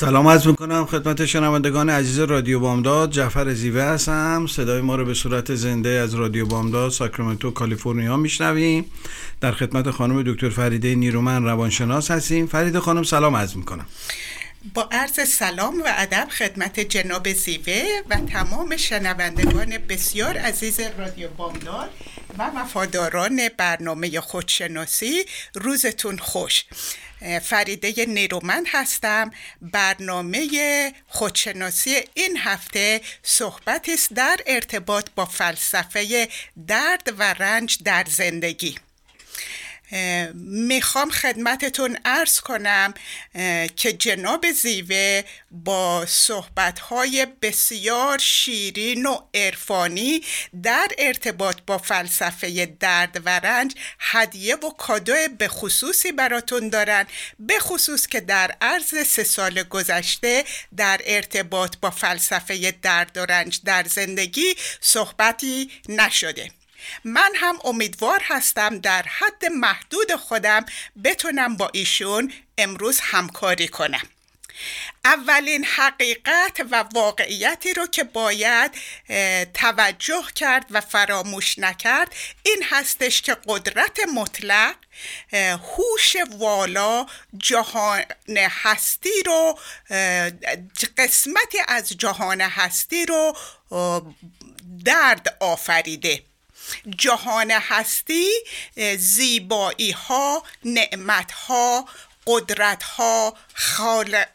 سلام عرض می‌کنم خدمت شنوندگان عزیز رادیو بامداد. جعفر زیوه هستم. صدای ما رو به صورت زنده از رادیو بامداد ساکرامنتو کالیفرنیا میشنویم. در خدمت خانم دکتر فریده نیرومن روانشناس هستیم. فریده خانم سلام عرض می‌کنم. با عرض سلام و ادب خدمت جناب زیوه و تمام شنوندگان بسیار عزیز رادیو بامداد و وفاداران برنامه خودشناسی. روزتون خوش. فریده نیرومند هستم. برنامه خودشناسی این هفته صحبت است در ارتباط با فلسفه درد و رنج در زندگی. می‌خوام خدمتتون ارز کنم که جناب زیوه با صحبتهای بسیار شیرین و عرفانی در ارتباط با فلسفه درد و رنج هدیه و کادو به خصوصی براتون دارن. به خصوص که در عرض سه سال گذشته در ارتباط با فلسفه درد و رنج در زندگی صحبتی نشده. من هم امیدوار هستم در حد محدود خودم بتونم با ایشون امروز همکاری کنم. اولین حقیقت و واقعیتی رو که باید توجه کرد و فراموش نکرد این هستش که قدرت مطلق هوش والا جهان هستی رو قسمتی از جهان هستی رو درد آفریده. جهان هستی زیبایی ها نعمت ها قدرت ها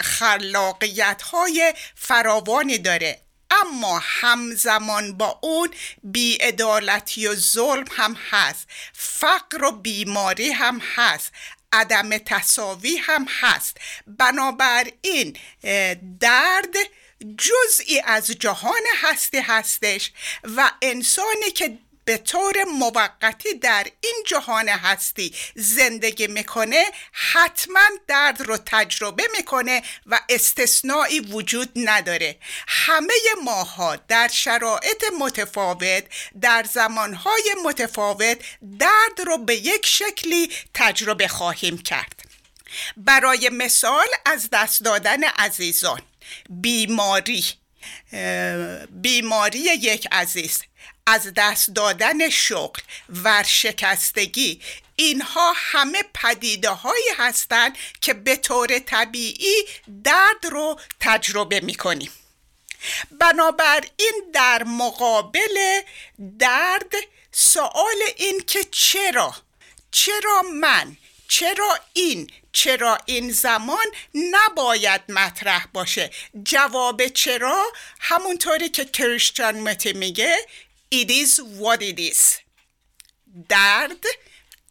خلاقیت های فراوانی داره. اما همزمان با اون بیعدالتی و ظلم هم هست. فقر و بیماری هم هست. عدم تصاوی هم هست. بنابراین درد جزئی از جهان هستی هستش و انسانی که به طور موقتی در این جهان هستی زندگی می‌کنه حتما درد رو تجربه می‌کنه و استثنایی وجود نداره. همه ماها در شرایط متفاوت در زمانهای متفاوت درد رو به یک شکلی تجربه خواهیم کرد. برای مثال از دست دادن عزیزان بیماری بیماری یک عزیز. از دست دادن شغل ورشکستگی اینها همه پدیده هایی هستند که به طور طبیعی درد رو تجربه می کنیم بنابراین در مقابل درد سوال این که چرا؟ چرا من؟ چرا این؟ چرا این زمان نباید مطرح باشه؟ جواب چرا؟ همونطوری که کریستیان متی میگه It is what it is. درد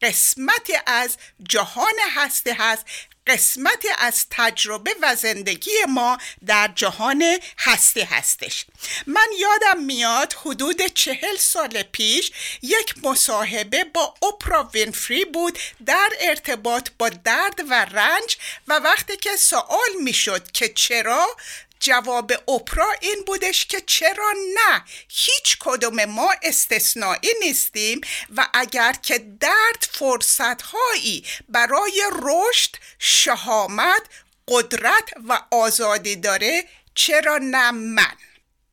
قسمتی از جهان هستی هست قسمتی از تجربه و زندگی ما در جهان هستی هستش. من یادم میاد حدود چهل سال پیش یک مصاحبه با اپرا وینفری بود در ارتباط با درد و رنج و وقتی که سوال می‌شد که چرا جواب اپرا این بودش که چرا نه؟ هیچ کدوم ما استثنایی نیستیم و اگر که درد فرصت هایی برای رشد شهامت قدرت و آزادی داره چرا نه من؟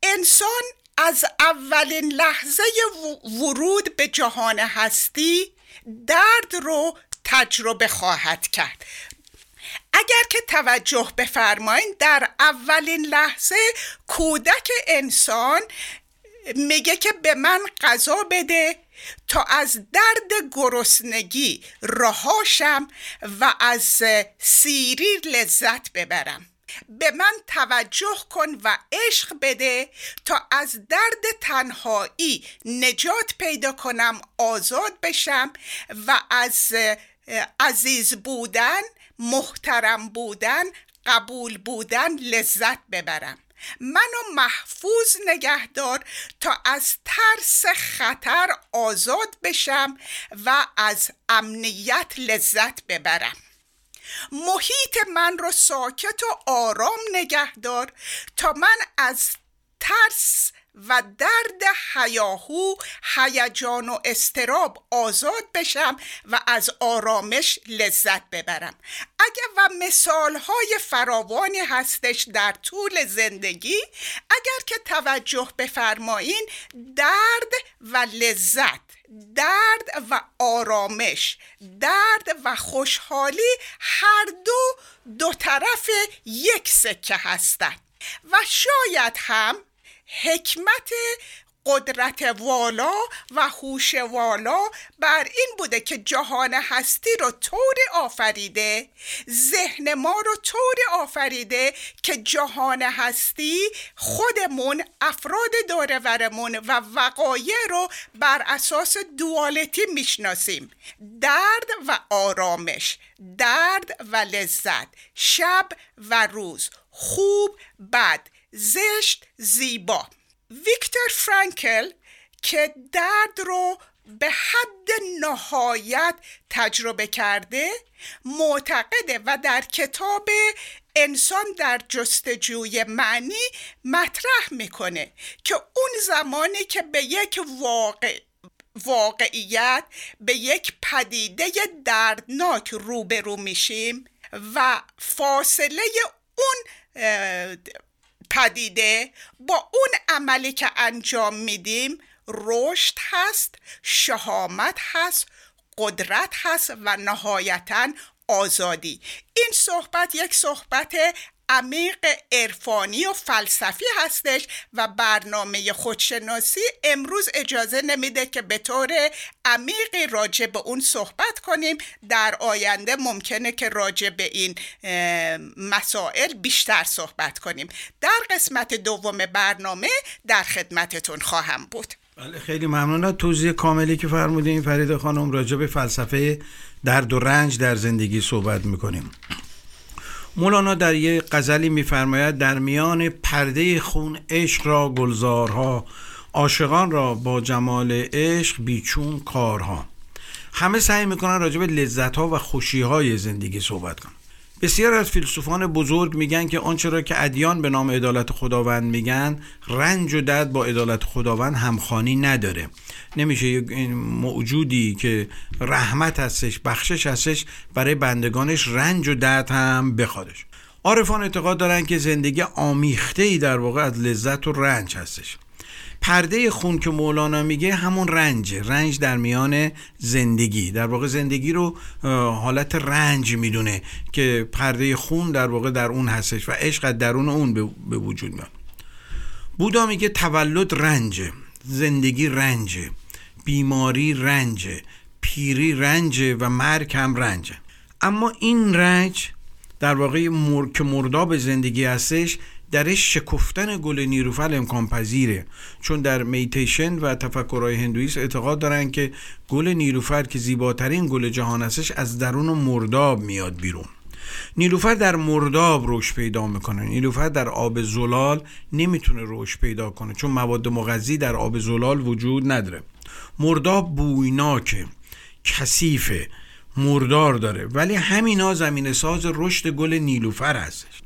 انسان از اولین لحظه ورود به جهان هستی درد رو تجربه خواهد کرد. اگر که توجه بفرمایید در اولین لحظه کودک انسان میگه که به من غذا بده تا از درد گرسنگی رهاشم و از سیری لذت ببرم. به من توجه کن و عشق بده تا از درد تنهایی نجات پیدا کنم آزاد بشم و از عزیز بودن محترم بودن قبول بودن لذت ببرم. منو محفوظ نگهدار تا از ترس خطر آزاد بشم و از امنیت لذت ببرم. محیط من رو ساکت و آرام نگهدار تا من از ترس و درد حیاهو هیجان و استراب آزاد بشم و از آرامش لذت ببرم. اگر و مثال های فراوانی هستش در طول زندگی اگر که توجه بفرمایین درد و لذت درد و آرامش درد و خوشحالی هر دو دو طرف یک سکه هستند. و شاید هم حکمت قدرت والا و هوش والا بر این بوده که جهان هستی رو طوری آفریده ذهن ما رو طوری آفریده که جهان هستی خودمون افراد دورورمون و وقایع رو بر اساس دوالتی می‌شناسیم. درد و آرامش درد و لذت شب و روز خوب بد زشت زیبا. ویکتور فرانکل که درد رو به حد نهایت تجربه کرده معتقده و در کتاب انسان در جستجوی معنی مطرح می‌کنه که اون زمانی که به یک واقع واقعیت به یک پدیده دردناک روبرو میشیم و فاصله اون پدیده با اون عملی که انجام میدیم رشد هست شهامت هست قدرت هست و نهایتا آزادی. این صحبت یک صحبت عمیق عرفانی و فلسفی هستش و برنامه خودشناسی امروز اجازه نمیده که به طور عمیقی راجع به اون صحبت کنیم. در آینده ممکنه که راجع به این مسائل بیشتر صحبت کنیم. در قسمت دوم برنامه در خدمتتون خواهم بود. بله خیلی ممنون. توضیح کاملی که فرمودین فرید خانم راجع به فلسفه درد و رنج در زندگی صحبت می‌کنیم. مولانا در یک غزلی میفرماید در میان پرده خون عشق را گلزارها عاشقان را با جمال عشق بیچون کارها. همه سعی می‌کنن راجع به لذت ها و خوشی های زندگی صحبت کنن. بسیار از فیلسوفان بزرگ میگن که آنچه را که ادیان به نام عدالت خداوند میگن رنج و درد با عدالت خداوند همخانی نداره. نمیشه یک موجودی که رحمت هستش بخشش هستش برای بندگانش رنج و درد هم بخوادش. عارفان اعتقاد دارن که زندگی آمیخته ای در واقع از لذت و رنج هستش. پرده خون که مولانا میگه همون رنج رنج در میان زندگی. در واقع زندگی رو حالت رنج می‌دونه که پرده خون در واقع در اون هستش و عشق درون اون به وجود میاد. بودا میگه تولد رنج زندگی رنج بیماری رنج پیری رنج و مرگ هم رنج اما این رنج در واقع مر... مرداب زندگی هستش درش شکفتن گل نیروفر امکان پذیره. چون در میتیشن و تفکرهای هندویست اعتقاد دارن که گل نیروفر که زیباترین گل جهان هستش از درون مرداب میاد بیرون. نیلوفر در مرداب رشد پیدا می‌کنه. نیلوفر در آب زلال نمی‌تونه رشد پیدا کنه چون مواد مغذی در آب زلال وجود نداره. مرداب بویناکه کثیفه مردار داره. ولی همینا زمین ساز رشد گل نیلوفر هستش.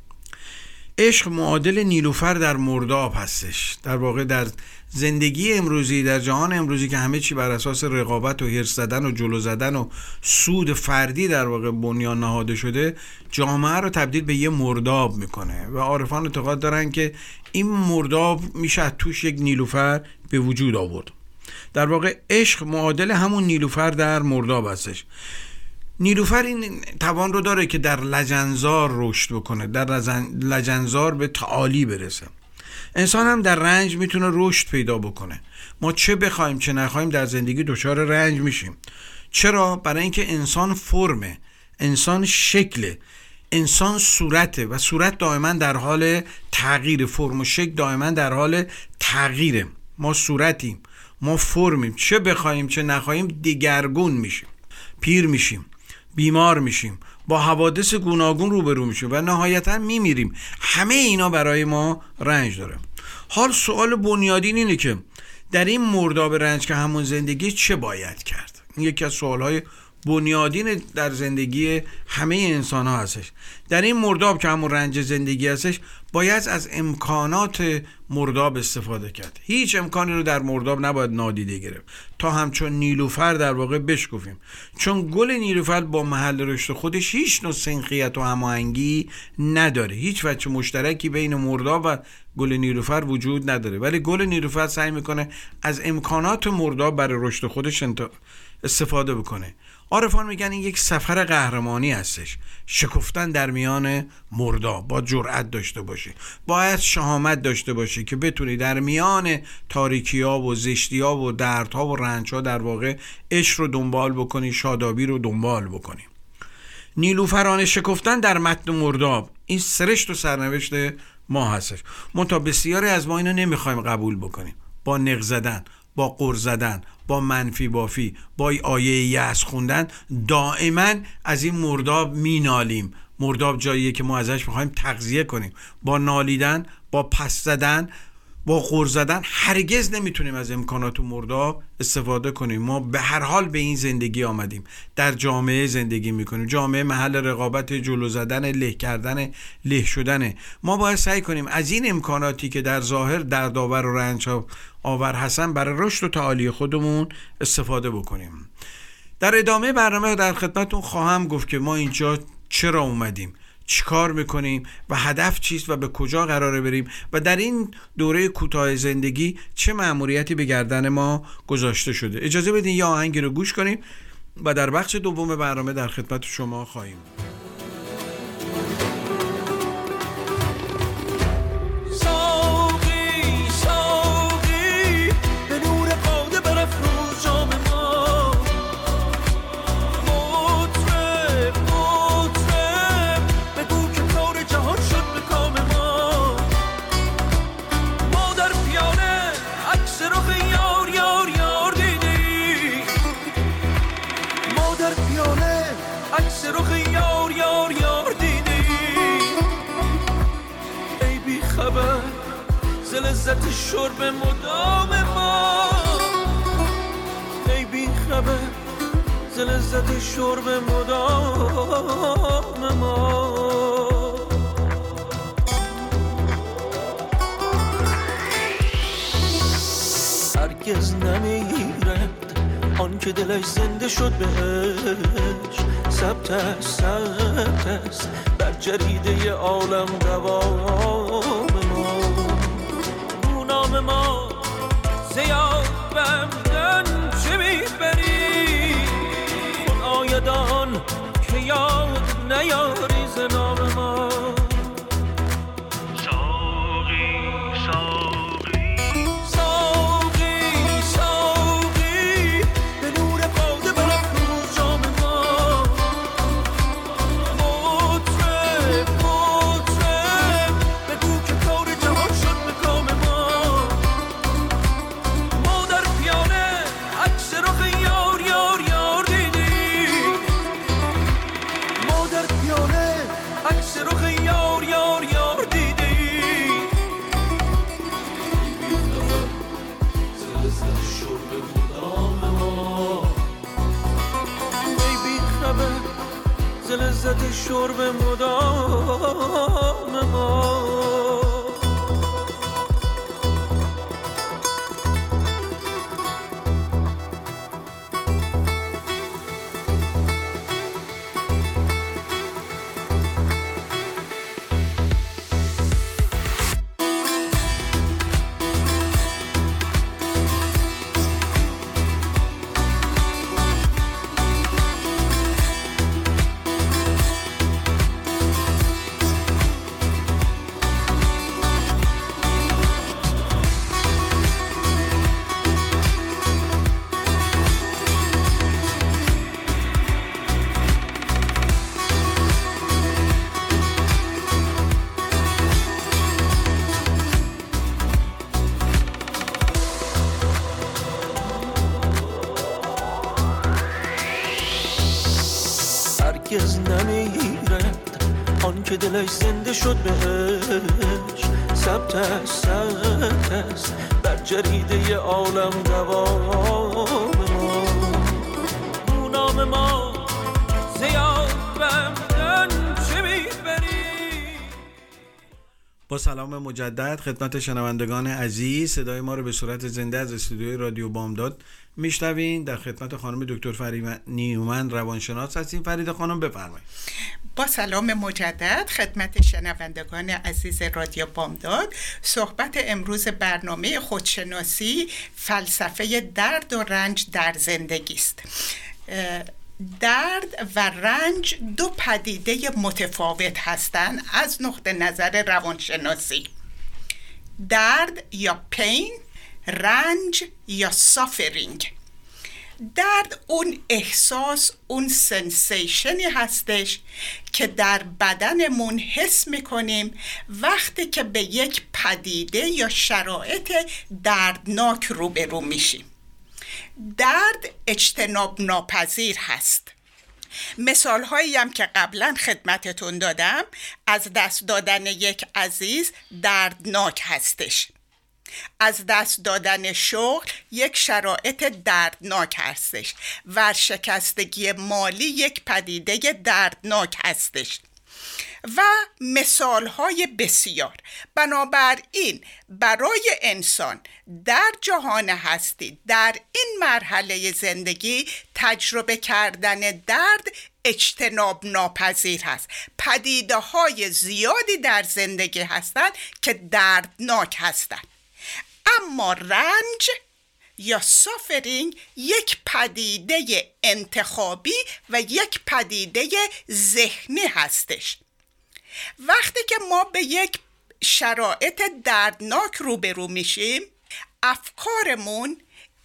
عشق معادل نیلوفر در مرداب هستش. در واقع در زندگی امروزی در جهان امروزی که همه چی بر اساس رقابت و هرس زدن و جلو زدن و سود فردی در واقع بنیان نهاده شده جامعه رو تبدیل به یه مرداب می‌کنه و عارفان اعتقاد دارن که این مرداب میشه توش یک نیلوفر به وجود آورد. در واقع عشق معادل همون نیلوفر در مرداب هستش. نیلوفر این توان رو داره که در لجنزار رشد بکنه در لجنزار به تعالی برسه. انسان هم در رنج می‌تونه رشد پیدا بکنه. ما چه بخوایم چه نخوایم در زندگی دچار رنج میشیم. چرا؟ برای اینکه انسان فرمه انسان شکله انسان صورته و صورت دائما در حال تغییر فرم و شکل دائما در حال تغییره. ما صورتیم ما فرمیم. چه بخوایم چه نخواهیم دیگرگون میشیم پیر میشیم. بیمار میشیم. با حوادث گوناگون روبرو میشیم و نهایتا میمیریم. همه اینا برای ما رنج داره. حال سوال بنیادین اینه که در این مرداب رنج که همون زندگی چه باید کرد؟ این یکی از سوالهای بنیادین در زندگی همه انسان ها هستش. در این مرداب که همون رنج زندگی هستش باید از امکانات مرداب استفاده کرد. هیچ امکانی رو در مرداب نباید نادیده گرفت. تا همچون نیلوفر در واقع بشکفیم چون گل نیلوفر با محل رشد خودش هیچ نوع سنخیت و هماهنگی نداره. هیچ وجه مشترکی بین مرداب و گل نیلوفر وجود نداره. ولی گل نیلوفر سعی می‌کنه از امکانات مرداب برای رشد خودش استفاده بکنه. عارفان میگن این یک سفر قهرمانی هستش. شکفتن در میان مردا. با جرأت داشته باشی باید شهامت داشته باشی که بتونی در میان تاریکی ها و زشتی ها و دردها و رنج ها در واقع عشق رو دنبال بکنی شادابی رو دنبال بکنی. نیلوفران شکفتن در متن مرداب این سرشت و سرنوشت ما هستش. منتها بسیاری از ما اینو نمی‌خوایم قبول بکنیم. با نق زدن با قر زدن با منفی بافی با آیه یأس خوندن دائما از این مرداب مینالیم. مرداب جاییه که ما ازش می‌خوایم تغذیه کنیم. با نالیدن با پس زدن با غور زدن هرگز نمی‌تونیم از امکانات مرداب استفاده کنیم. ما به هر حال به این زندگی آمدیم. در جامعه زندگی می‌کنیم. جامعه محل رقابت جلو زدن له کردن له شدنه. ما باید سعی کنیم از این امکاناتی که در ظاهر دردآور و رنج آور هستن برای رشد و تعالی خودمون استفاده بکنیم. در ادامه برنامه در خدمتون خواهم گفت که ما اینجا چرا اومدیم؟ چیکار می‌کنیم و هدف چیست و به کجا قراره بریم و در این دوره کوتاه زندگی چه مأموریتی به گردن ما گذاشته شده؟ اجازه بدین یا آهنگی رو گوش کنیم و در بخش دوم برنامه در خدمت شما خواهیم لذت شرب مدام ما. شد بهش. ثبت است ثبت است. بر جریده عالم دوام با سلام مجدد خدمت شنوندگان عزیز. صدای ما رو به صورت زنده از استودیوی رادیو بامداد میشنوین. در خدمت خانم دکتر فرید نیومن روانشناس هستیم. فرید خانم بفرمایید. با سلام مجدد خدمت شنوندگان عزیز رادیو بامداد. صحبت امروز برنامه خودشناسی فلسفه درد و رنج در زندگی است. درد و رنج دو پدیده متفاوت هستند از نقطه نظر روانشناسی. درد یا پین رنج یا سافرینگ درد اون احساس اون سنسیشنی هستش که در بدنمون حس می‌کنیم وقتی که به یک پدیده یا شرایط دردناک روبرو میشیم. درد اجتناب ناپذیر هست. مثال هایی هم که قبلا خدمتتون دادم از دست دادن یک عزیز دردناک هستش. از دست دادن شغل یک شرایط دردناک هستش ورشکستگی مالی یک پدیده دردناک هستش. و مثال های بسیار. بنابراین برای انسان در جهان هستی در این مرحله زندگی تجربه کردن درد اجتناب ناپذیر هست. پدیده های زیادی در زندگی هستند که دردناک هستند. اما رنج یا سافرینگ یک پدیده انتخابی و یک پدیده ذهنی هستش. وقتی که ما به یک شرایط دردناک روبرو میشیم افکارمون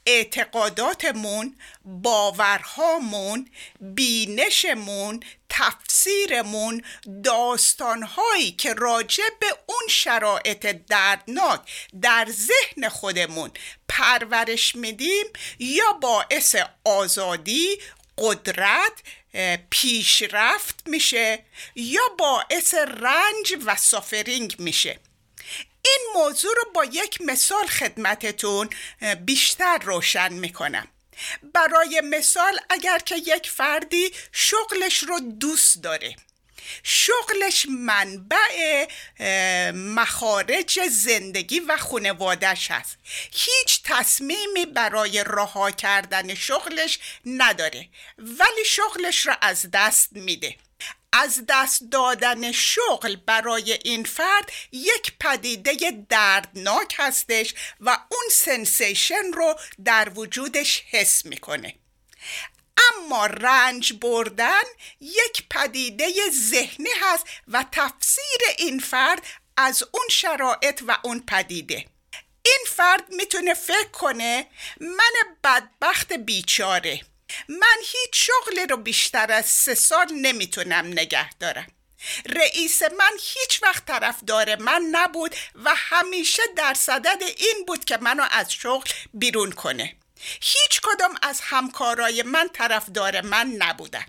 اعتقاداتمون باورهامون بینشمون تفسیرمون داستانهایی که راجع به اون شرایط دردناک در ذهن خودمون پرورش میدیم یا باعث آزادی قدرت پیشرفت میشه یا باعث رنج و سافرینگ میشه. این موضوع رو با یک مثال خدمتتون بیشتر روشن می‌کنم. برای مثال اگر که یک فردی شغلش رو دوست داره شغلش منبع مخارج زندگی و خانوادش هست. هیچ تصمیمی برای رها کردن شغلش نداره ولی شغلش را از دست میده. از دست دادن شغل برای این فرد یک پدیده دردناک هستش و اون سنسیشن رو در وجودش حس می‌کنه. اما رنج بردن یک پدیده ذهنی هست و تفسیر این فرد از اون شرایط و اون پدیده. این فرد می‌تونه فکر کنه من بدبخت بیچاره. من هیچ شغلی رو بیشتر از سه سال نمی‌تونم نگه دارم. رئیس من هیچ وقت طرفدار من نبود و همیشه در صدد این بود که منو از شغل بیرون کنه. هیچ کدام از همکارای من طرفدار من نبودن.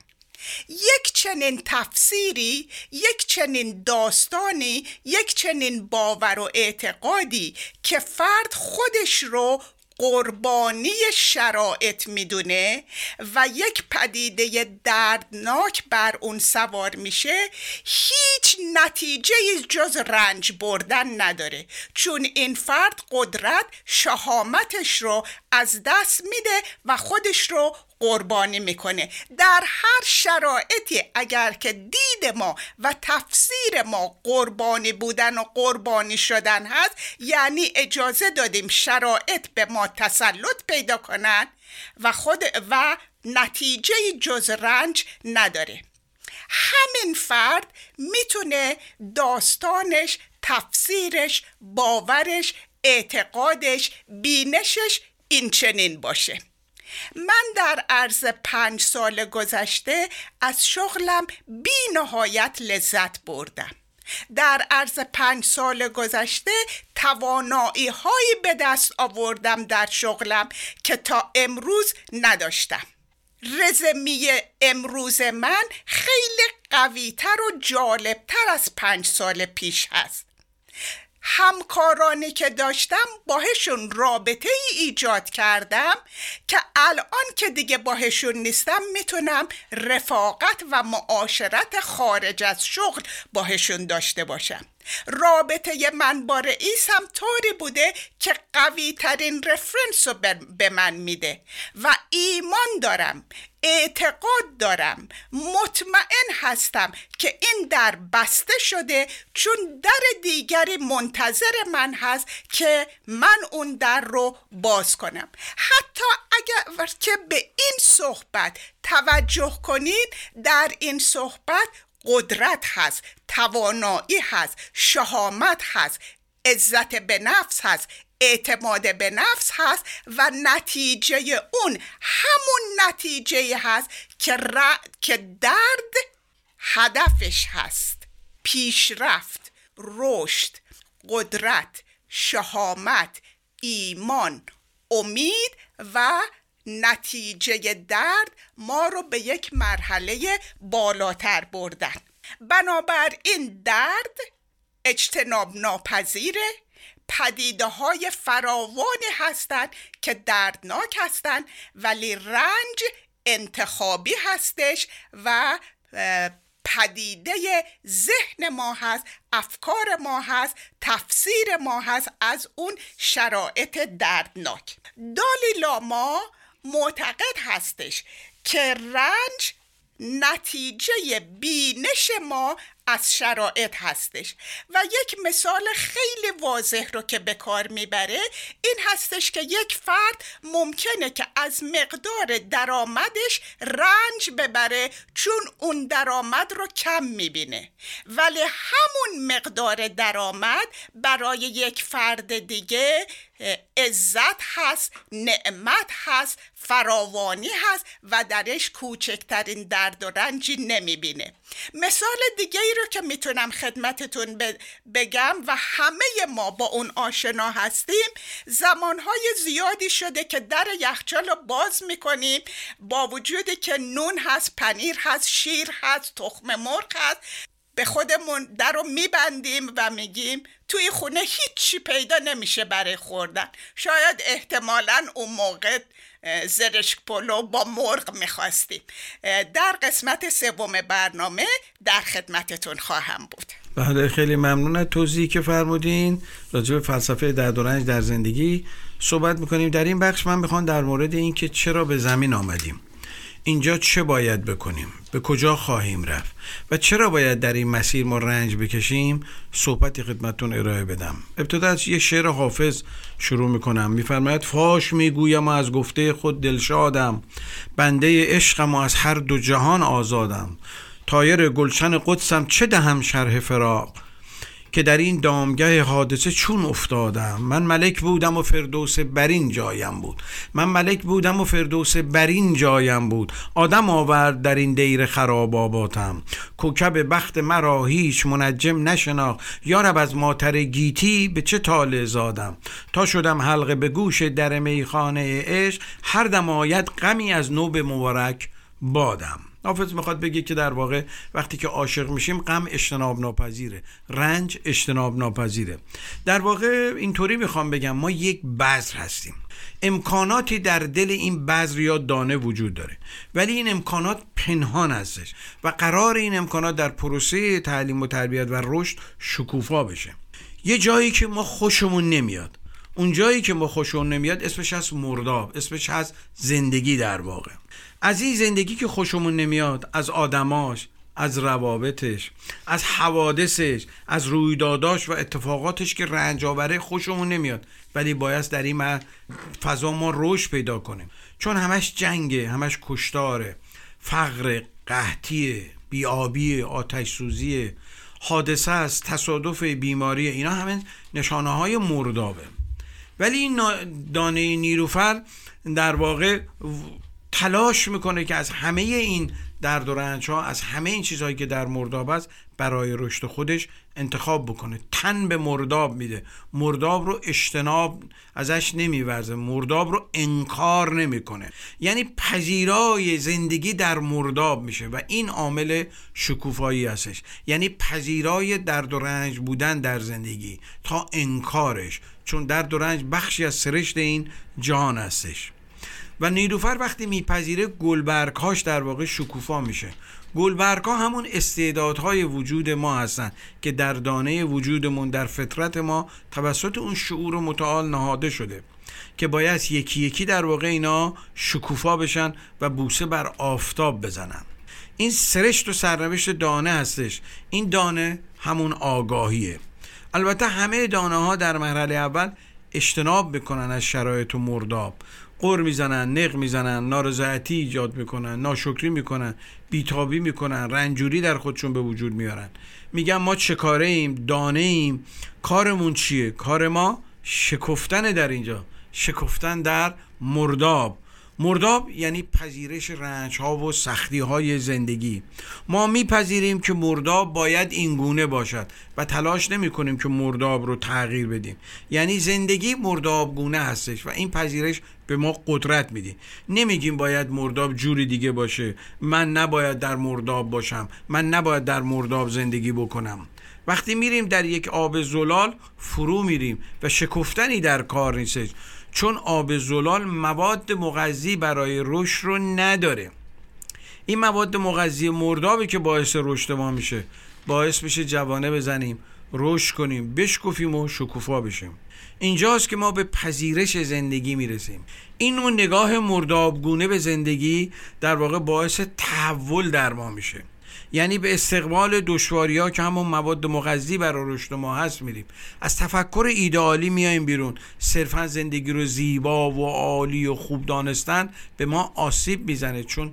یک چنین تفسیری یک چنین داستانی یک چنین باور و اعتقادی که فرد خودش رو قربانی شرایط می‌دونه و یک پدیده دردناک بر اون سوار میشه هیچ نتیجه جز رنج بردن نداره. چون این فرد قدرت شهامتش رو از دست میده و خودش رو قربانی می‌کنه. در هر شرایطی اگر که دید ما و تفسیر ما قربانی بودن و قربانی شدن هست یعنی اجازه دادیم شرایط به ما تسلط پیدا کنن و خود و نتیجه جز رنج نداره. همین فرد می‌تونه داستانش تفسیرش باورش اعتقادش بینشش این چنین باشه. من در عرض پنج سال گذشته از شغلم بی نهایت لذت بردم. در عرض پنج سال گذشته توانایی هایی به دست آوردم در شغلم که تا امروز نداشتم. رزمی امروز من خیلی قویتر و جالبتر از پنج سال پیش هست. همکارانی که داشتم باهشون رابطه ای ایجاد کردم که الان که دیگه باهشون نیستم می‌تونم رفاقت و معاشرت خارج از شغل باهشون داشته باشم. رابطه من با رئیسم طوری بوده که قوی ترین رفرنس رو به من میده و ایمان دارم اعتقاد دارم مطمئن هستم که این در بسته شده چون در دیگری منتظر من هست که من اون در رو باز کنم. حتی اگر که به این صحبت توجه کنید در این صحبت قدرت هست توانایی هست شهامت هست عزت به نفس هست اعتماد به نفس هست و نتیجه اون همون نتیجه هست که, که درد هدفش هست. پیشرفت رشد قدرت شهامت ایمان امید و نتیجه درد ما رو به یک مرحله بالاتر بردن. بنابراین درد اجتناب ناپذیره. پدیده های فراوانی هستند که دردناک هستند ولی رنج انتخابی هستش و پدیده ذهن ما هست افکار ما هست تفسیر ما هست از اون شرایط دردناک. دالی لاما معتقد هستش که رنج نتیجه بینش ما از شرایط هستش. و یک مثال خیلی واضح رو که به کار می‌بره این هستش که یک فرد ممکنه که از مقدار درآمدش رنج ببره چون اون درآمد رو کم می‌بینه. ولی همون مقدار درآمد برای یک فرد دیگه عزت هست نعمت هست فراوانی هست و درش کوچکترین درد و رنجی نمی‌بینه. مثال دیگه ای رو که می‌تونم خدمتتون بگم و همه ما با اون آشنا هستیم زمانهای زیادی شده که در یخچال رو باز می‌کنیم با وجودی که نون هست پنیر هست شیر هست تخم مرغ هست. به خودمون در رو میبندیم و میگیم توی خونه هیچی پیدا نمیشه برای خوردن. شاید احتمالا اون موقع زرشک پلو با مرغ می‌خواستیم. در قسمت سوم برنامه در خدمتتون خواهم بود. بله خیلی ممنون از توضیحی که فرمودین. راجع به فلسفه درد و رنج در زندگی صحبت می‌کنیم. در این بخش من می‌خوام در مورد این که چرا به زمین آمدیم. اینجا چه باید بکنیم؟ به کجا خواهیم رفت؟ و چرا باید در این مسیر ما رنج بکشیم؟ صحبتی خدمتون ارائه بدم. ابتدا از یه شعر حافظ شروع می‌کنم. میفرماید فاش می‌گویم و از گفته خود دلشادم. بنده عشقم و از هر دو جهان آزادم. تایر گلشن قدسم چه دهم شرح فراق؟ که در این دامگه حادثه چون افتادم. من ملک بودم و فردوس برین جایم بود. من ملک بودم و فردوس برین جایم بود. آدم آورد در این دیر خراب آباتم کوکب بخت مرا هیچ منجم نشناخ یارب از ماتر گیتی به چه طالع زادم. تا شدم حلقه به گوش در میخانه عشق هر دم آید غمی از نوب مبارک بادم. حافظ می‌خواد بگه که در واقع وقتی که عاشق میشیم غم اجتناب ناپذیره رنج اجتناب ناپذیره. در واقع اینطوری می‌خوام بگم ما یک بذر هستیم. امکاناتی در دل این بذر یا دانه وجود داره. ولی این امکانات پنهان هستش و قرار این امکانات در پروسه تعلیم و تربیت و رشد شکوفا بشه. یه جایی که ما خوشمون نمیاد. اون جایی که ما خوشمون نمیاد اسمش از مرداب اسمش از زندگی در واقع. از این زندگی که خوشمون نمیاد از آدماش از روابطش از حوادثش از رویداداش و اتفاقاتش که رنج آوره خوشمون نمیاد. ولی باید در این فضا ما رشد پیدا کنیم. چون همش جنگه همش کشتاره. فقر قحطیه بیابی آتش سوزیه حادثه است تصادف بیماری اینا همه نشانه های مردابه. ولی این دانه نیروفر در واقع تلاش می‌کنه که از همه این درد و رنج ها از همه این چیزهایی که در مرداب است برای رشد خودش انتخاب بکنه. تن به مرداب میده. مرداب رو اجتناب ازش نمیورزه. مرداب رو انکار نمی‌کنه. یعنی پذیرای زندگی در مرداب میشه و این عامل شکوفایی هستش. یعنی پذیرای درد و رنج بودن در زندگی تا انکارش. چون درد و رنج بخشی از سرشت این جهان هستش. و نیلوفر وقتی میپذیره گلبرگهاش در واقع شکوفا میشه. گلبرگها همون استعدادهای وجود ما هستن که در دانه وجودمون در فطرت ما توسط اون شعور متعال نهاده شده که باید یکی یکی در واقع اینا شکوفا بشن و بوسه بر آفتاب بزنن. این سرشت و سرنوشت دانه هستش. این دانه همون آگاهیه. البته همه دانه ها در مرحله اول اجتناب بکنن از شرایط و مرداب قر می‌زنن نق می‌زنن نارضایتی ایجاد می‌کنن ناشکری می‌کنن بیتابی می‌کنن رنجوری در خودشون به وجود میارن. میگن ما چه کاره ایم دانه ایم. کارمون چیه؟ کار ما شکفتن در اینجا. شکفتن در مرداب. مرداب یعنی پذیرش رنج ها و سختی های زندگی. ما میپذیریم که مرداب باید این گونه باشد و تلاش نمی کنیم که مرداب رو تغییر بدیم. یعنی زندگی مرداب گونه هستش و این پذیرش به ما قدرت میدیم نمیگیم باید مرداب جوری دیگه باشه. من نباید در مرداب باشم. من نباید در مرداب زندگی بکنم. وقتی میریم در یک آب زلال فرو میریم و شکفتنی در کار نیستش چون آب زلال مواد مغذی برای رشد رو نداره. این مواد مغذی مردابی که باعث رشد ما میشه باعث میشه جوانه بزنیم رشد کنیم بشکفیم و شکوفا بشیم. اینجاست که ما به پذیرش زندگی می‌رسیم. این نوع نگاه مردابگونه به زندگی در واقع باعث تحول در ما میشه. یعنی به استقبال دشواری ها که همون مواد مغذی برای رشد ما هست میریم. از تفکر ایدئالی میایم بیرون. صرفا زندگی رو زیبا و عالی و خوب دانستن به ما آسیب می‌زنه چون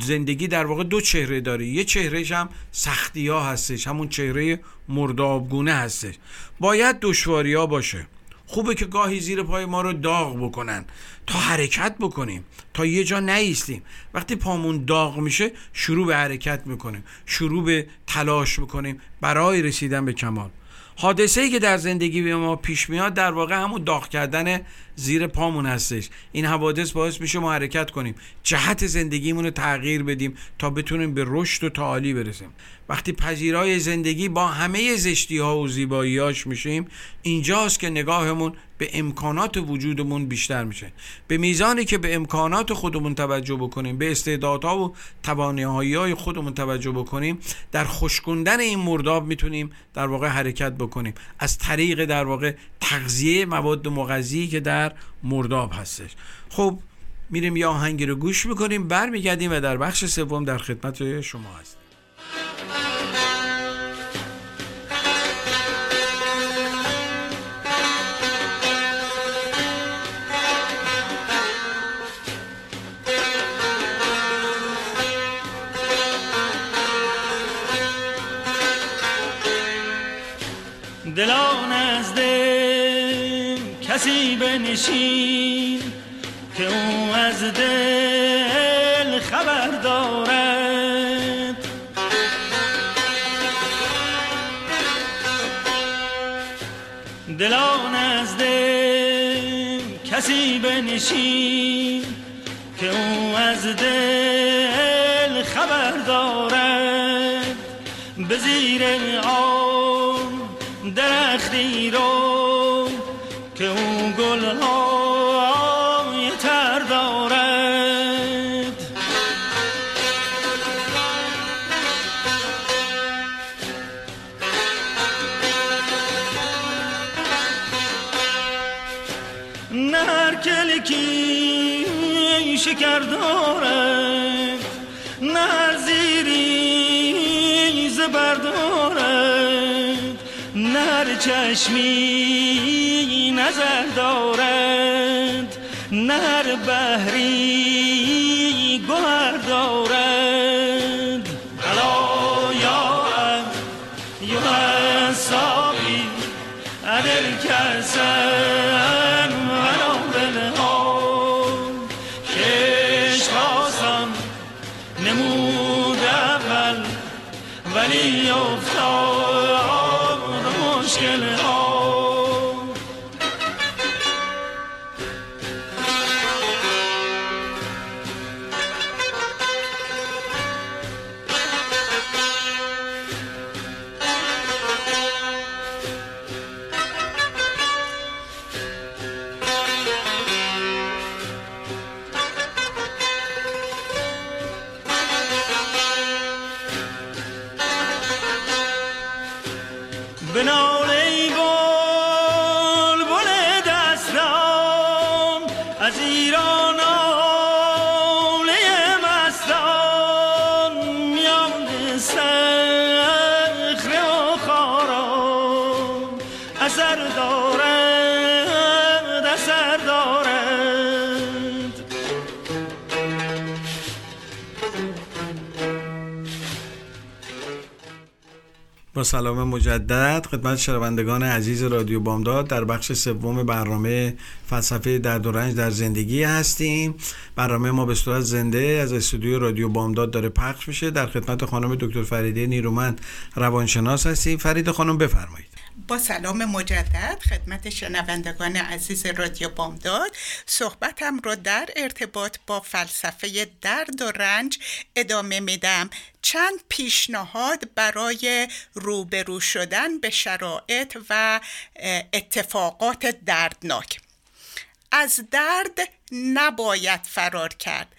زندگی در واقع دو چهره داره. یه چهرهش هم سختی ها هستش همون چهره مردابگونه هستش. باید دشواری ها باشه. خوبه که گاهی زیر پای ما رو داغ بکنن. تا حرکت بکنیم. تا یه جا نیستیم. وقتی پامون داغ میشه شروع به حرکت می‌کنیم. شروع به تلاش می‌کنیم برای رسیدن به کمال. حادثه ای که در زندگی به ما پیش میاد در واقع همون داغ کردن زیر پامون هستش. این حوادث باعث میشه ما حرکت کنیم. جهت زندگیمون رو تغییر بدیم تا بتونیم به رشد و تعالی برسیم. وقتی پذیرای زندگی با همه زشتی ها و زیباییاش میشیم اینجاست که نگاهمون به امکانات وجودمون بیشتر میشه. به میزانی که به امکانات خودمون توجه بکنیم به استعدادها و توانایی های خودمون توجه بکنیم در خوشکندن این مرداب می‌تونیم در واقع حرکت بکنیم. از طریق در واقع تغذیه مواد مغذی که در مرداب هستش. خب میریم یه آهنگی رو گوش می‌کنیم برمیگردیم و در بخش سوم در خدمت شما هستیم. دلان کسی بنشین که او از دل خبر دارد. دلان از دل کسی بنشین که او از دل خبر دارد. به زیر آب چشمی نظر دارد نه هر بحری گوهر دارد الا یا یا ساقی ادل کسن با سلام مجدد خدمت شنوندگان عزیز رادیو بامداد در بخش سوم برنامه فلسفه درد و رنج در زندگی هستیم. برنامه ما به صورت زنده از استودیو رادیو بامداد داره پخش میشه. در خدمت خانم دکتر فریده نیرومند روانشناس هستیم. فرید خانم بفرمایید. با سلام مجدد خدمت شنوندگان عزیز رادیو بامداد. صحبتم را در ارتباط با فلسفه درد و رنج ادامه میدم. چند پیشنهاد برای روبرو شدن به شرایط و اتفاقات دردناک. از درد نباید فرار کرد.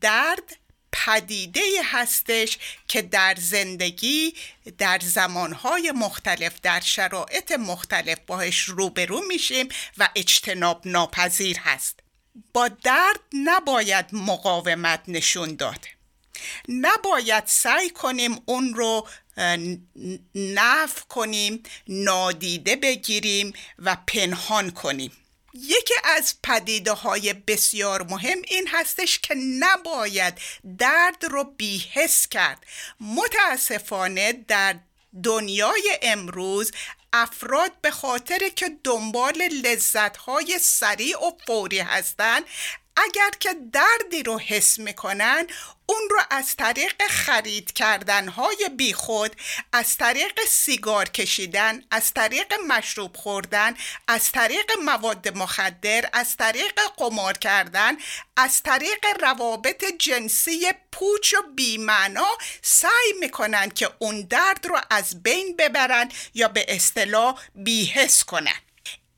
درد پدیده هستش که در زندگی در زمانهای مختلف در شرایط مختلف باش روبرو میشیم و اجتناب ناپذیر هست. با درد نباید مقاومت نشون داد. نباید سعی کنیم اون رو نف کنیم نادیده بگیریم و پنهان کنیم. یکی از پدیده های بسیار مهم این هستش که نباید درد رو بیحس کرد. متاسفانه در دنیای امروز افراد به خاطر که دنبال لذت های سریع و فوری هستند اگر که دردی رو حس می‌کنن اون رو از طریق خرید کردن های بیخود از طریق سیگار کشیدن از طریق مشروب خوردن از طریق مواد مخدر از طریق قمار کردن از طریق روابط جنسی پوچ و بیمعنا سعی می‌کنن که اون درد رو از بین ببرن یا به اصطلاح بیحس کنن.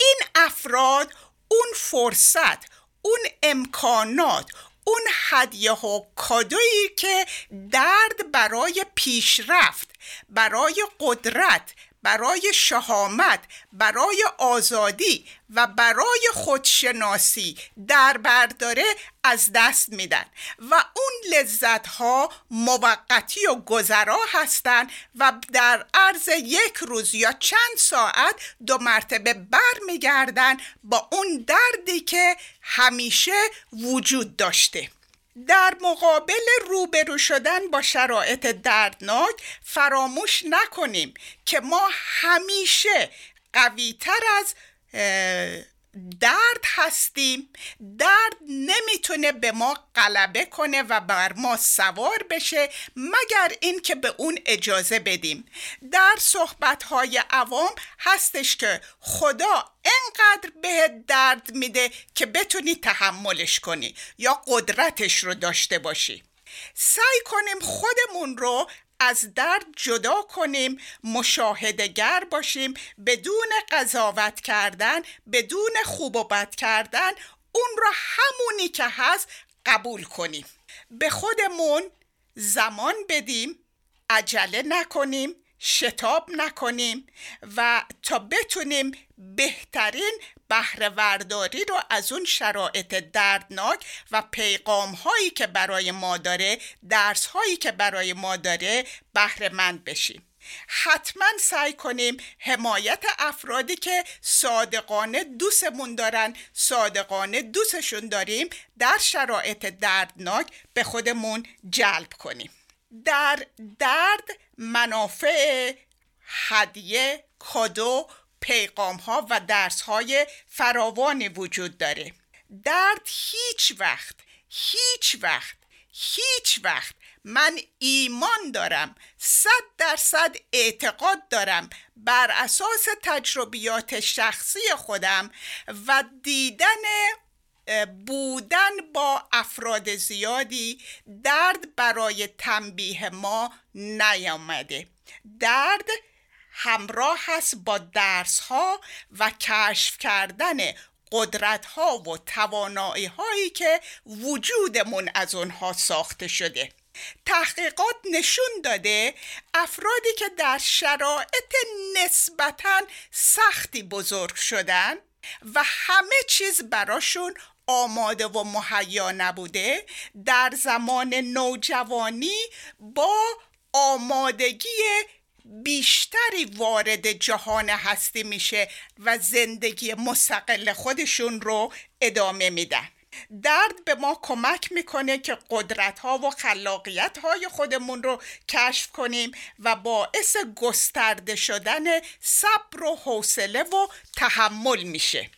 این افراد اون فرصت اون امکانات اون هدیه و کادویی که درد برای پیشرفت برای قدرت برای شهامت برای آزادی و برای خودشناسی در برداره از دست میدن و اون لذت ها موقتی و گذرا هستند و در عرض یک روز یا چند ساعت دو مرتبه بر میگردن با اون دردی که همیشه وجود داشته. در مقابل روبرو شدن با شرایط دردناک فراموش نکنیم که ما همیشه قویتر از درد هستیم. درد نمی‌تونه به ما غلبه کنه و بر ما سوار بشه مگر اینکه به اون اجازه بدیم. در صحبت های عوام هستش که خدا انقدر به درد میده که بتونی تحملش کنی یا قدرتش رو داشته باشی. سعی کنیم خودمون رو از درد جدا کنیم مشاهدگر باشیم بدون قضاوت کردن بدون خوب و بد کردن اون را همونی که هست قبول کنیم. به خودمون زمان بدیم عجله نکنیم شتاب نکنیم و تا بتونیم بهترین بهرهورداری رو از اون شرایط دردناک و پیغام هایی که برای ما داره درس هایی که برای ما داره بهرهمند بشیم. حتما سعی کنیم حمایت افرادی که صادقانه دوستمون دارن صادقانه دوستشون داریم در شرایط دردناک به خودمون جلب کنیم. در درد منافع هدیه کادو پیغام ها و درس های فراوانی وجود داره. درد هیچ وقت هیچ وقت هیچ وقت من ایمان دارم صد درصد اعتقاد دارم بر اساس تجربیات شخصی خودم و دیدن بودن با افراد زیادی درد برای تنبیه ما نیامده. درد همراه هست با درس ها و کشف کردن قدرت ها و توانایی هایی که وجودمون از اونها ساخته شده. تحقیقات نشون داده افرادی که در شرایط نسبتا سختی بزرگ شدن و همه چیز براشون آماده و مهیا نبوده در زمان نوجوانی با آمادگی بیشتری وارد جهان هستی میشه و زندگی مستقل خودشون رو ادامه میدن. درد به ما کمک می‌کنه که قدرت ها و خلاقیت های خودمون رو کشف کنیم و باعث گسترده شدن صبر و حوصله و تحمل میشه.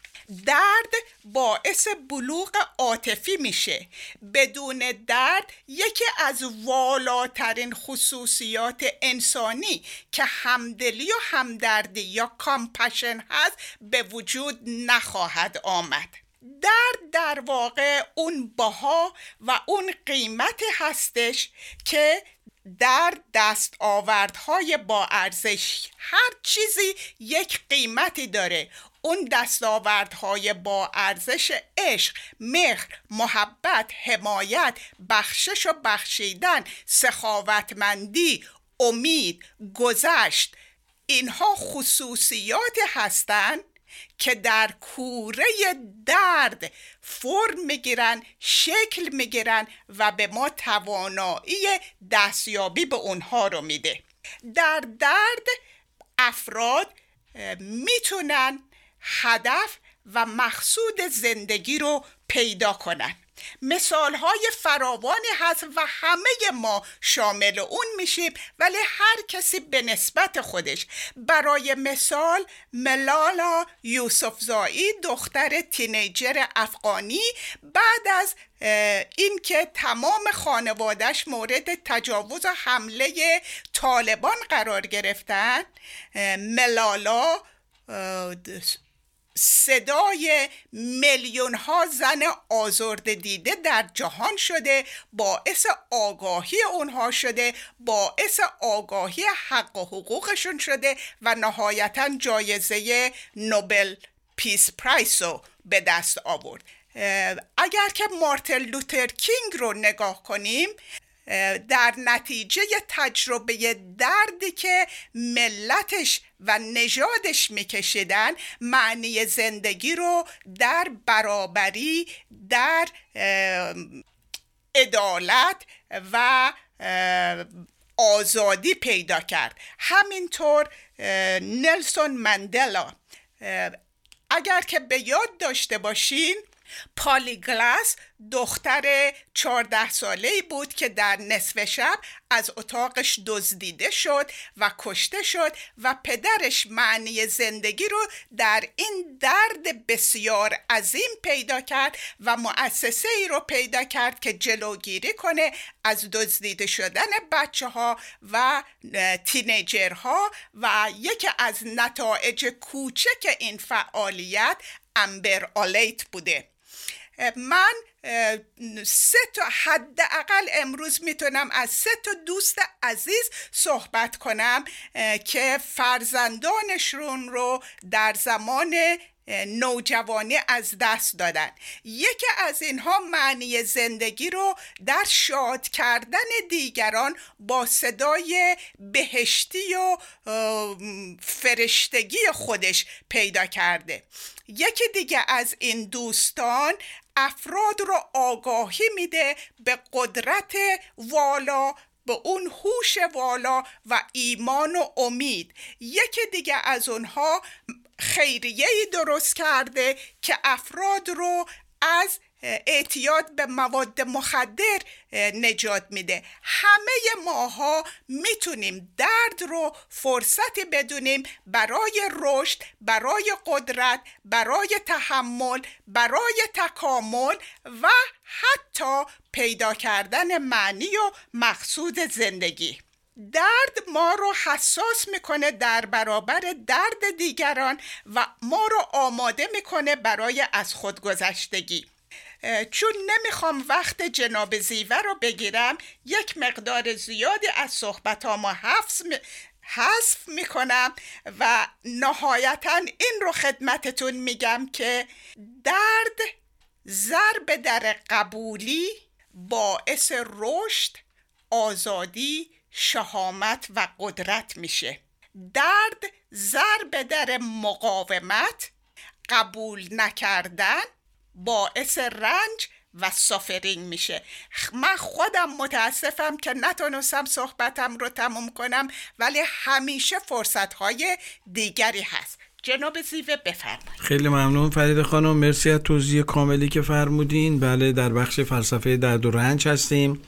درد باعث بلوغ عاطفی میشه. بدون درد یکی از والاترین خصوصیات انسانی که همدلی و همدردی یا کامپشن هست به وجود نخواهد آمد. درد در واقع اون باها و اون قیمتی هستش که در دستاوردهای با ارزش هر چیزی یک قیمتی داره. اون دستاوردهای با ارزش عشق، مهر، محبت، حمایت، بخشش و بخشیدن، سخاوتمندی، امید، گذشت اینها خصوصیات هستند که در کوره درد فرم می‌گیرن شکل می‌گیرن و به ما توانایی دستیابی به اونها رو میده. در درد افراد می‌تونن هدف و مقصود زندگی رو پیدا کنن. مثال های فراوانی هست و همه ما شامل اون میشیم ولی هر کسی به نسبت خودش. برای مثال ملالا یوسفزایی دختر تینیجر افغانی بعد از اینکه تمام خانوادش مورد تجاوز و حمله طالبان قرار گرفتن ملالا صدای میلیون ها زن آزرده دیده در جهان شده باعث آگاهی اونها شده باعث آگاهی حق و حقوقشون شده و نهایتا جایزه Nobel Peace Prize رو به دست آورد. اگر که مارتین لوتر کینگ رو نگاه کنیم در نتیجه تجربه دردی که ملتش و نژادش میکشیدن معنی زندگی رو در برابری در عدالت و آزادی پیدا کرد. همینطور نلسون مندلا اگر که به یاد داشته باشین پالیگلاس دختر چهارده ساله بود که در نصف شب از اتاقش دزدیده شد و کشته شد و پدرش معنی زندگی رو در این درد بسیار عظیم پیدا کرد و مؤسسه ای رو پیدا کرد که جلوگیری کنه از دزدیده شدن بچه ها و تینیجرها و یکی از نتایج کوچک این فعالیت امبر آلیت بوده. من سه تا حداقل امروز می‌تونم از سه تا دوست عزیز صحبت کنم که فرزندانشون رو در زمان نوجوانی از دست دادن. یکی از اینها معنی زندگی رو در شاد کردن دیگران با صدای بهشتی و فرشتگی خودش پیدا کرده. یکی دیگه از این دوستان افراد رو آگاهی میده به قدرت والا به اون هوش والا و ایمان و امید. یکی دیگه از اونها خیریه درست کرده که افراد رو از اعتیاد به مواد مخدر نجات میده. همه ماها می‌تونیم درد رو فرصتی بدونیم برای رشد برای قدرت برای تحمل برای تکامل و حتی پیدا کردن معنی و مقصود زندگی. درد ما رو حساس می‌کنه در برابر درد دیگران و ما رو آماده می‌کنه برای از خودگذشتگی چون نمی‌خوام وقت جناب زیوه رو بگیرم یک مقدار زیادی از صحبت ما حفظ حذف می‌کنم و نهایتا این رو خدمتتون میگم که درد ضرب در قبولی باعث رشد آزادی شهامت و قدرت میشه. درد ضرب در مقاومت قبول نکردن باعث رنج و سافرینگ میشه. من خودم متاسفم که نتونستم صحبتم رو تموم کنم ولی همیشه فرصت های دیگری هست. جناب زیوه بفرمایید. خیلی ممنون فرید خانم. مرسی از توضیح کاملی که فرمودین. بله در بخش فلسفه درد و رنج هستیم.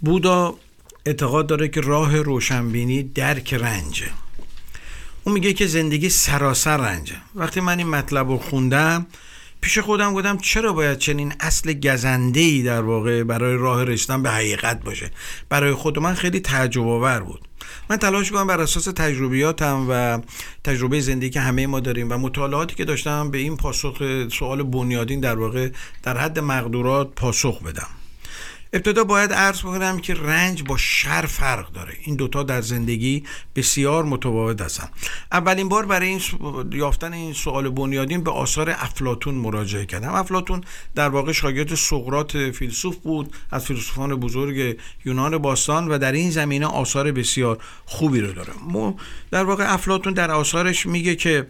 بودا اعتقاد داره که راه روشنبینی درک رنجه. اون میگه که زندگی سراسر رنجه. وقتی من این مطلب رو خوندم پیش خودم بودم چرا باید چنین اصل گزنده ای در واقع برای راه رسیدن به حقیقت باشه؟ برای خود من خیلی تعجب آور بود. من تلاش کنم بر اساس تجربیاتم و تجربه زندگی که همه ما داریم و مطالعاتی که داشتم به این پاسخ سوال بنیادین در واقع در حد مقدورات پاسخ بدم. ابتدا باید عرض بکنم که رنج با شر فرق داره. این دوتا در زندگی بسیار متفاوت هستن. اولین بار برای این یافتن این سوال بنیادین به آثار افلاتون مراجعه کردم. افلاتون در واقع شاگرد سقراط فیلسوف بود از فیلسوفان بزرگ یونان باستان و در این زمینه آثار بسیار خوبی رو داره. در واقع افلاتون در آثارش میگه که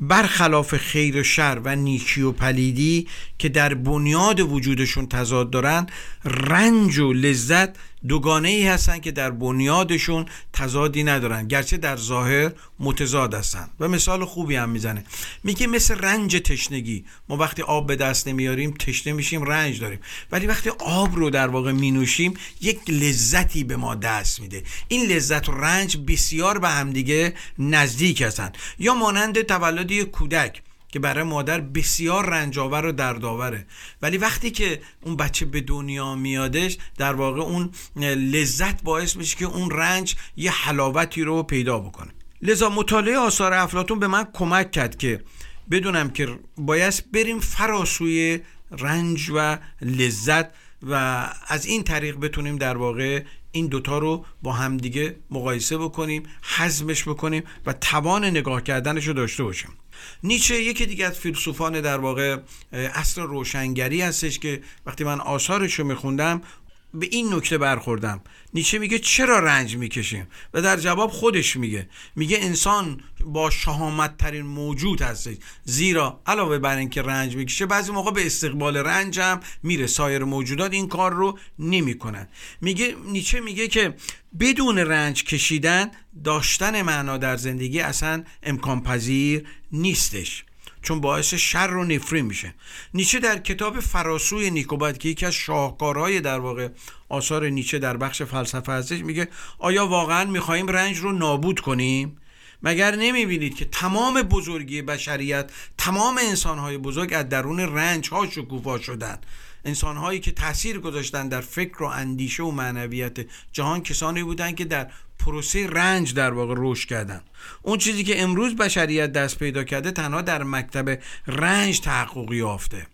برخلاف خیر و شر و نیکی و پلیدی که در بنیاد وجودشون تضاد دارن رنج و لذت دوگانه ای هستن که در بنیادشون تضادی ندارن گرچه در ظاهر متضاد هستن. و مثال خوبی هم می‌زنه. میگه مثل رنج تشنگی. ما وقتی آب به دست نمیاریم تشنه میشیم رنج داریم. ولی وقتی آب رو در واقع مینوشیم یک لذتی به ما دست میده. این لذت و رنج بسیار به همدیگه نزدیک هستن. یا مانند تولد کودک. که برای مادر بسیار رنجاور و دردآوره. ولی وقتی که اون بچه به دنیا میادش در واقع اون لذت باعث میشه که اون رنج یه حلاوتی رو پیدا بکنه. لذا مطالعه آثار افلاتون به من کمک کرد که بدونم که باید بریم فراسوی رنج و لذت و از این طریق بتونیم در واقع این دوتا رو با همدیگه مقایسه بکنیم حزمش بکنیم و توان نگاه کردنش رو داشته باشیم. نیچه یکی دیگه از فیلسوفان در واقع اصل روشنگری هستش که وقتی من آثارش رو میخوندم به این نکته برخوردم. نیچه میگه چرا رنج می‌کشیم؟ و در جواب خودش میگه. میگه انسان با شهامت ترین موجود هستش. زیرا علاوه بر اینکه رنج می‌کشه بعضی موقع به استقبال رنج هم میره. سایر موجودات این کار رو نمی‌کنن. میگه نیچه میگه که بدون رنج کشیدن داشتن معنا در زندگی اصلا امکان پذیر نیستش. چون باعث شر و نفرین میشه. نیچه در کتاب فراسوی نیکوبت که یکی از شاهکارهای در واقع آثار نیچه در بخش فلسفه هستش میگه آیا واقعا می‌خواهیم رنج رو نابود کنیم؟ مگر نمی‌بینید که تمام بزرگی بشریت تمام انسانهای بزرگ از درون رنج ها شکوفا شدن؟ انسانهایی که تاثیر گذاشتن در فکر و اندیشه و معنویت جهان کسانی بودند که در پروسه رنج در واقع رشد کردن. اون چیزی که امروز بشریت دست پیدا کرده تنها در مکتب رنج تحقق یافته.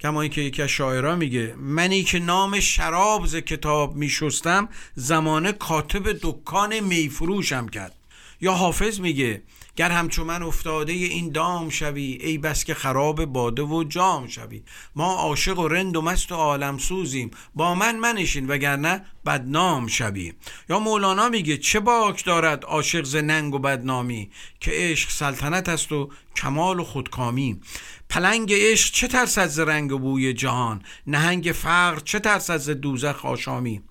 کما اینکه یکی از شاعرها میگه منی که نام شراب ز کتاب میشستم زمانه کاتب دکان میفروشم کرد. یا حافظ میگه گر همچو من افتاده این دام شوی ای بس که خراب باده و جام شوی. ما عاشق و رند و مست و عالم سوزیم. با من منشین وگرنه بدنام شوی. یا مولانا میگه چه باک دارد عاشق ز ننگ و بدنامی؟ که عشق سلطنت است و کمال و خودکامی. پلنگ عشق چه ترسد ز رنگ و بوی جهان؟ نهنگ فقر چه ترسد ز دوزخ آشامی؟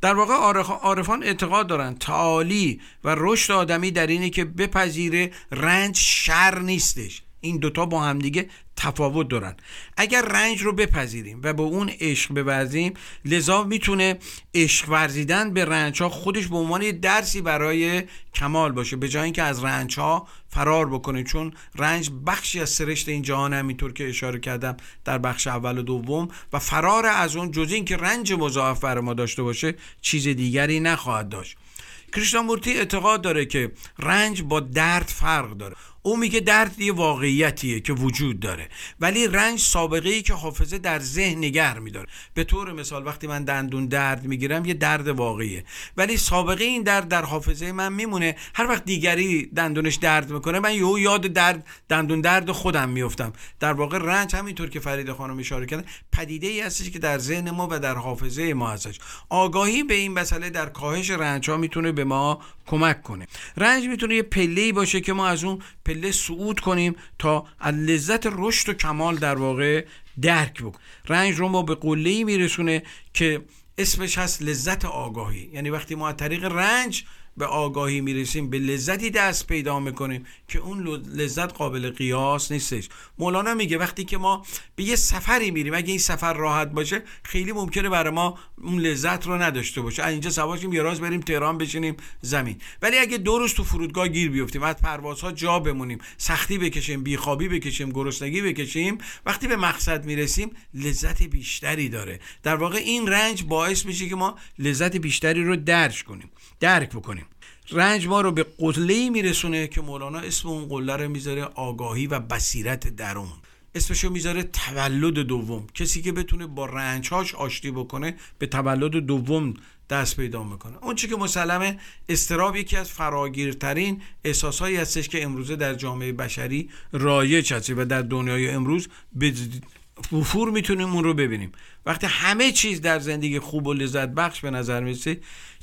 در واقع عارفان اعتقاد دارند تعالی و رشد آدمی در اینه که بپذیره رنج شر نیستش. این دوتا با همدیگه تفاوت دارن. اگر رنج رو بپذیریم و به اون عشق بورزیم لذا می‌تونه عشق ورزیدن به رنج ها خودش به عنوان درسی برای کمال باشه. به جای اینکه از رنج ها فرار بکنه چون رنج بخشی از سرشت این جهان همینطور که اشاره کردم در بخش اول و دوم و فرار از اون جز اینکه رنج مضاعف بر ما داشته باشه چیز دیگری نخواهد داشت. کریشنامورتی اعتقاد داره که رنج با درد فرق داره. او میگه درد یه واقعیتیه که وجود داره ولی رنج سابقه ای که حافظه در ذهن نگر میداره. به طور مثال وقتی من دندون درد می‌گیرم یه درد واقعیه ولی سابقه این درد در حافظه من میمونه. هر وقت دیگری دندونش درد می‌کنه من یهو یاد درد دندون درد خودم میفتم در واقع رنج همینطور که فرید خانم اشاره کردن پدیده ای هستش که در ذهن ما و در حافظه ما هستش. آگاهی به این مسئله در کاهش رنج ها می‌تونه به ما کمک کنه. رنج می‌تونه یه پله باشه که ما از اون پله صعود کنیم تا از لذت رشد و کمال در واقع درک بکنیم. رنج رو ما به قله میرسونه که اسمش هست لذت آگاهی. یعنی وقتی ما از طریق رنج به آگاهی می‌رسیم به لذتی دست پیدا می‌کنیم که اون لذت قابل قیاس نیستش. مولانا میگه وقتی که ما به یه سفری میریم اگه این سفر راحت باشه خیلی ممکنه برای ما اون لذت رو نداشته باشه. از اینجا سواشیم یه راز بریم تهران بشینیم زمین. ولی اگه دو روز تو فرودگاه گیر بیفتیم از پروازها جا بمونیم سختی بکشیم بیخوابی بکشیم گرسنگی بکشیم وقتی به مقصد می‌رسیم لذت بیشتری داره. در واقع این رنج باعث میشه که ما لذت بیشتری رو درک کنیم درک بکنیم. رنج ما رو به قله میرسونه که مولانا اسم اون قله رو می‌ذاره آگاهی و بصیرت درون. اسمشو می‌ذاره تولد دوم. کسی که بتونه با رنجهاش آشتی بکنه به تولد دوم دست پیدا می‌کنه. اون چی که مسلمه استراب یکی از فراگیرترین احساسهایی هستش که امروزه در جامعه بشری رایج هست و در دنیای امروز به وفور می‌تونیم اون رو ببینیم. وقتی همه چیز در زندگی خوب و لذت بخش به نظر می‌رسه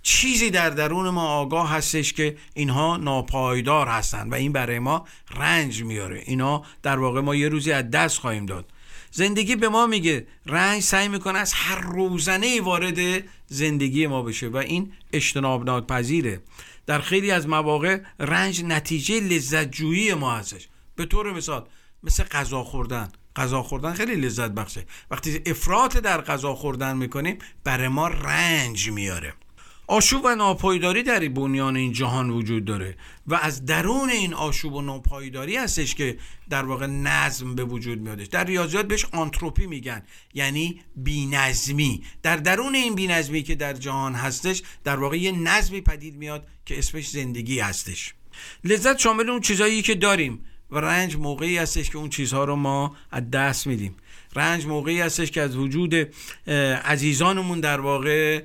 چیزی در درون ما آگاه هستش که اینها ناپایدار هستند و این برای ما رنج میاره. اینا در واقع ما یه روزی از دست خواهیم داد. زندگی به ما میگه رنج سعی می‌کنه از هر روزنه وارد زندگی ما بشه و این اجتناب ناپذیره در خیلی از مواقع رنج نتیجه لذت جویی ما هستش. به طور مثال مثل غذا خوردن. غذا خوردن خیلی لذت بخشه. وقتی افراط در غذا خوردن می‌کنیم برای ما رنج میاره. آشوب و ناپایداری در بنیان این جهان وجود داره و از درون این آشوب و ناپایداری هستش که در واقع نظم به وجود میادش. در ریاضیات بهش آنتروپی میگن یعنی بینظمی. در درون این بینظمی که در جهان هستش در واقع یه نظمی پدید میاد که اسمش زندگی هستش. لذت شامل اون چیزایی که داریم و رنج موقعی هستش که اون چیزها رو ما از دست میدیم. رنج موقعی هستش که از وجود عزیزانمون در واقع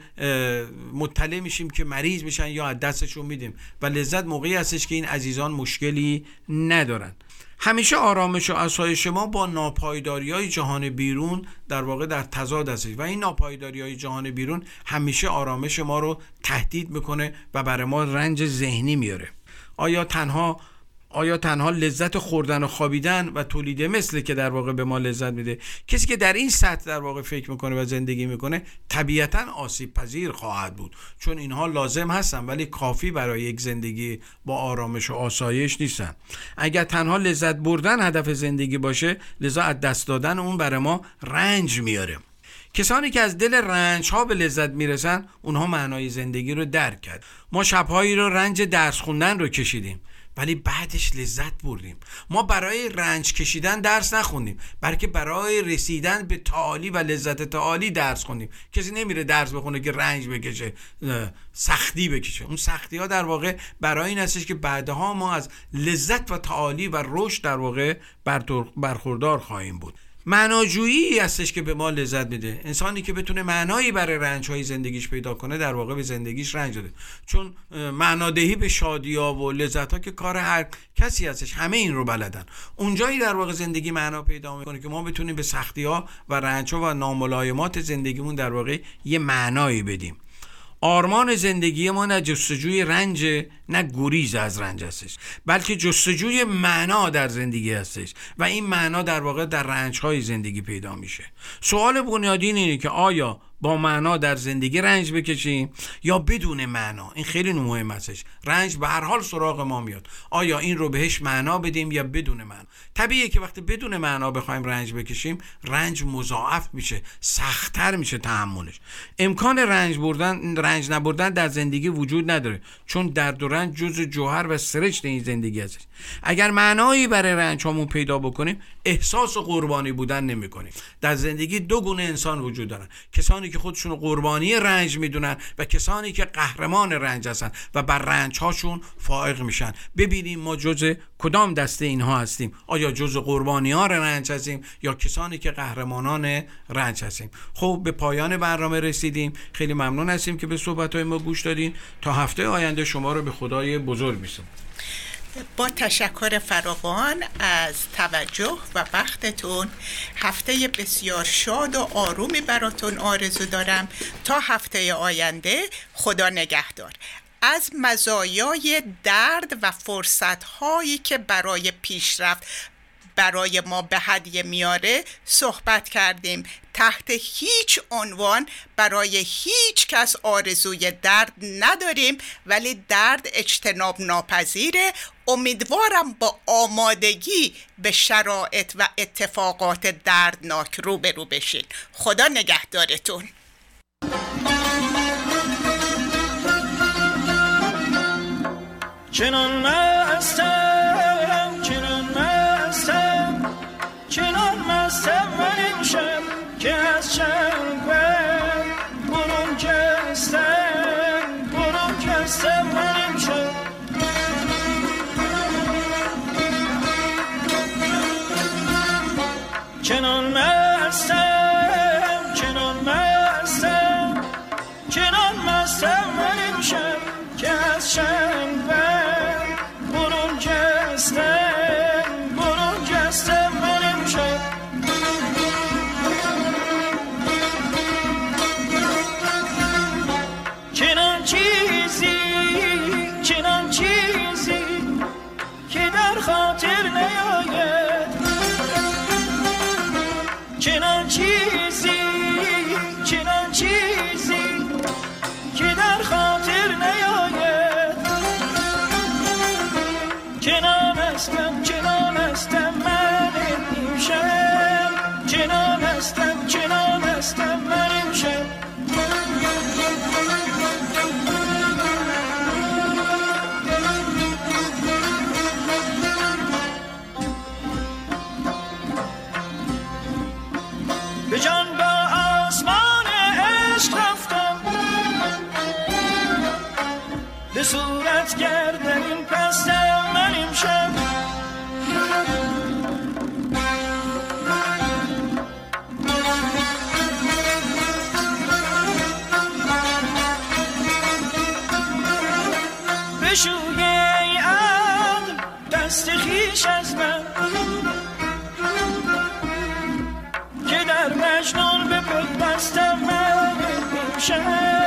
مطلع میشیم که مریض میشن یا از دستشون میدیم. و لذت موقعی هستش که این عزیزان مشکلی ندارن. همیشه آرامش و اسایش ما با ناپایداری های جهان بیرون در واقع در تضاد هستش. و این ناپایداری های جهان بیرون همیشه آرامش ما رو تهدید می‌کنه و برای ما رنج ذهنی میاره. آیا تنها آیا تنها لذت خوردن و خوابیدن و تولید مثل که در واقع به ما لذت میده؟ کسی که در این سطح در واقع فکر می‌کنه و زندگی می‌کنه طبیعتا آسیب پذیر خواهد بود. چون اینها لازم هستن ولی کافی برای یک زندگی با آرامش و آسایش نیستن. اگر تنها لذت بردن هدف زندگی باشه لذا از دست دادن اون برای ما رنج میاره. کسانی که از دل رنج ها به لذت می‌رسن اونها معنای زندگی رو درک کرد. ما شبهایی رو رنج درس خوندن رو کشیدیم. ولی بعدش لذت بردیم. ما برای رنج کشیدن درس نخوندیم بلکه برای رسیدن به تعالی و لذت تعالی درس خوندیم. کسی نمیره درس بخونه که رنج بکشه سختی بکشه. اون سختی ها در واقع برای این هستش که بعدها ما از لذت و تعالی و رشد در واقع برخوردار خواهیم بود. معناجویی هستش که به ما لذت میده. انسانی که بتونه معنایی برای رنج های زندگیش پیدا کنه در واقع به زندگیش رنج داده. چون معنادهی به شادی ها و لذت ها که کار هر کسی هستش همه این رو بلدن. اونجایی در واقع زندگی معنا پیدا می‌کنه که ما بتونیم به سختی ها و رنج ها و ناملایمات زندگیمون در واقع یه معنایی بدیم. آرمان زندگی ما نه جستجوی رنج نه گریز از رنج هستش بلکه جستجوی معنا در زندگی هستش و این معنا در واقع در رنج های زندگی پیدا میشه. سوال بنیادین اینه که آیا با معنا در زندگی رنج بکشیم یا بدون معنا؟ این خیلی مهم هستش. رنج به هر حال سراغ ما میاد. آیا این رو بهش معنا بدیم یا بدون معنا؟ طبیعیه که وقتی بدون معنا بخوایم رنج بکشیم رنج مضاعف میشه سختتر میشه تحملش. امکان رنج بردن رنج نبردن در زندگی وجود نداره چون درد و رنج جز جوهر و سرشت این زندگی هستش. اگر معنایی برای رنج همون پیدا بکنیم احساس قربانی بودن نمی کنیم در زندگی دو گونه انسان وجود دارن. کسانی که خودشون قربانی رنج می‌دونن و کسانی که قهرمان رنج هستن و بر رنج هاشون فائق میشن. ببینیم ما جز کدام دسته اینها هستیم. آیا جز قربانی ها رنج هستیم یا کسانی که قهرمانان رنج هستیم؟ خب به پایان برنامه رسیدیم. خیلی ممنون هستیم که به صحبت های ما گوش دادین. تا هفته آینده شما رو به خدای بزرگ میسپارم. با تشکر فراوان از توجه و وقتتون هفته بسیار شاد و آرومی براتون آرزو دارم. تا هفته آینده خدا نگهدار. از مزایای درد و فرصت هایی که برای پیشرفت برای ما به هدیه میاره صحبت کردیم. تحت هیچ عنوان برای هیچ کس آرزوی درد نداریم ولی درد اجتناب ناپذیره. امیدوارم با آمادگی به شرایط و اتفاقات دردناک روبرو بشین. خدا نگهدارتون. چنان مستم به صورت گردن این پستم من امشب بشوی ای عقل دست خیش از من. که در مجنون به پیوستم من امشب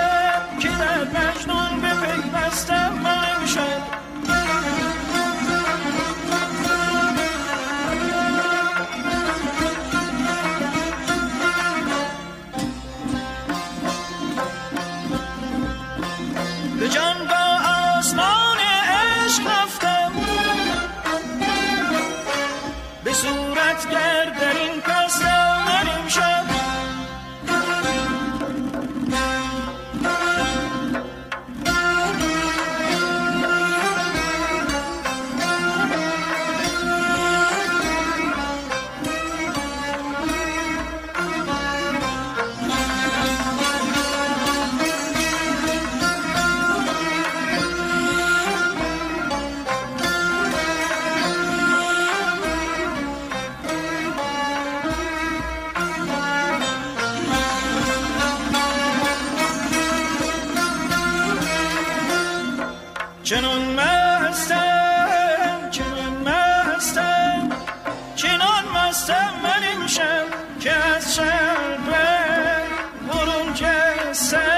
said.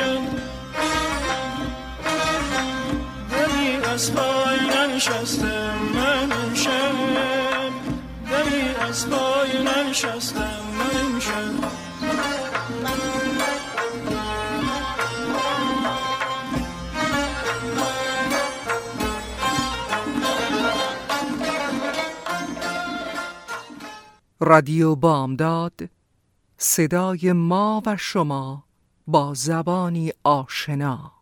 امشب دمی از پای ننشستم من امشب. دمی از پای ننشستم من امشب. رادیو بامداد صدای ما و شما. با زبانی آشنا.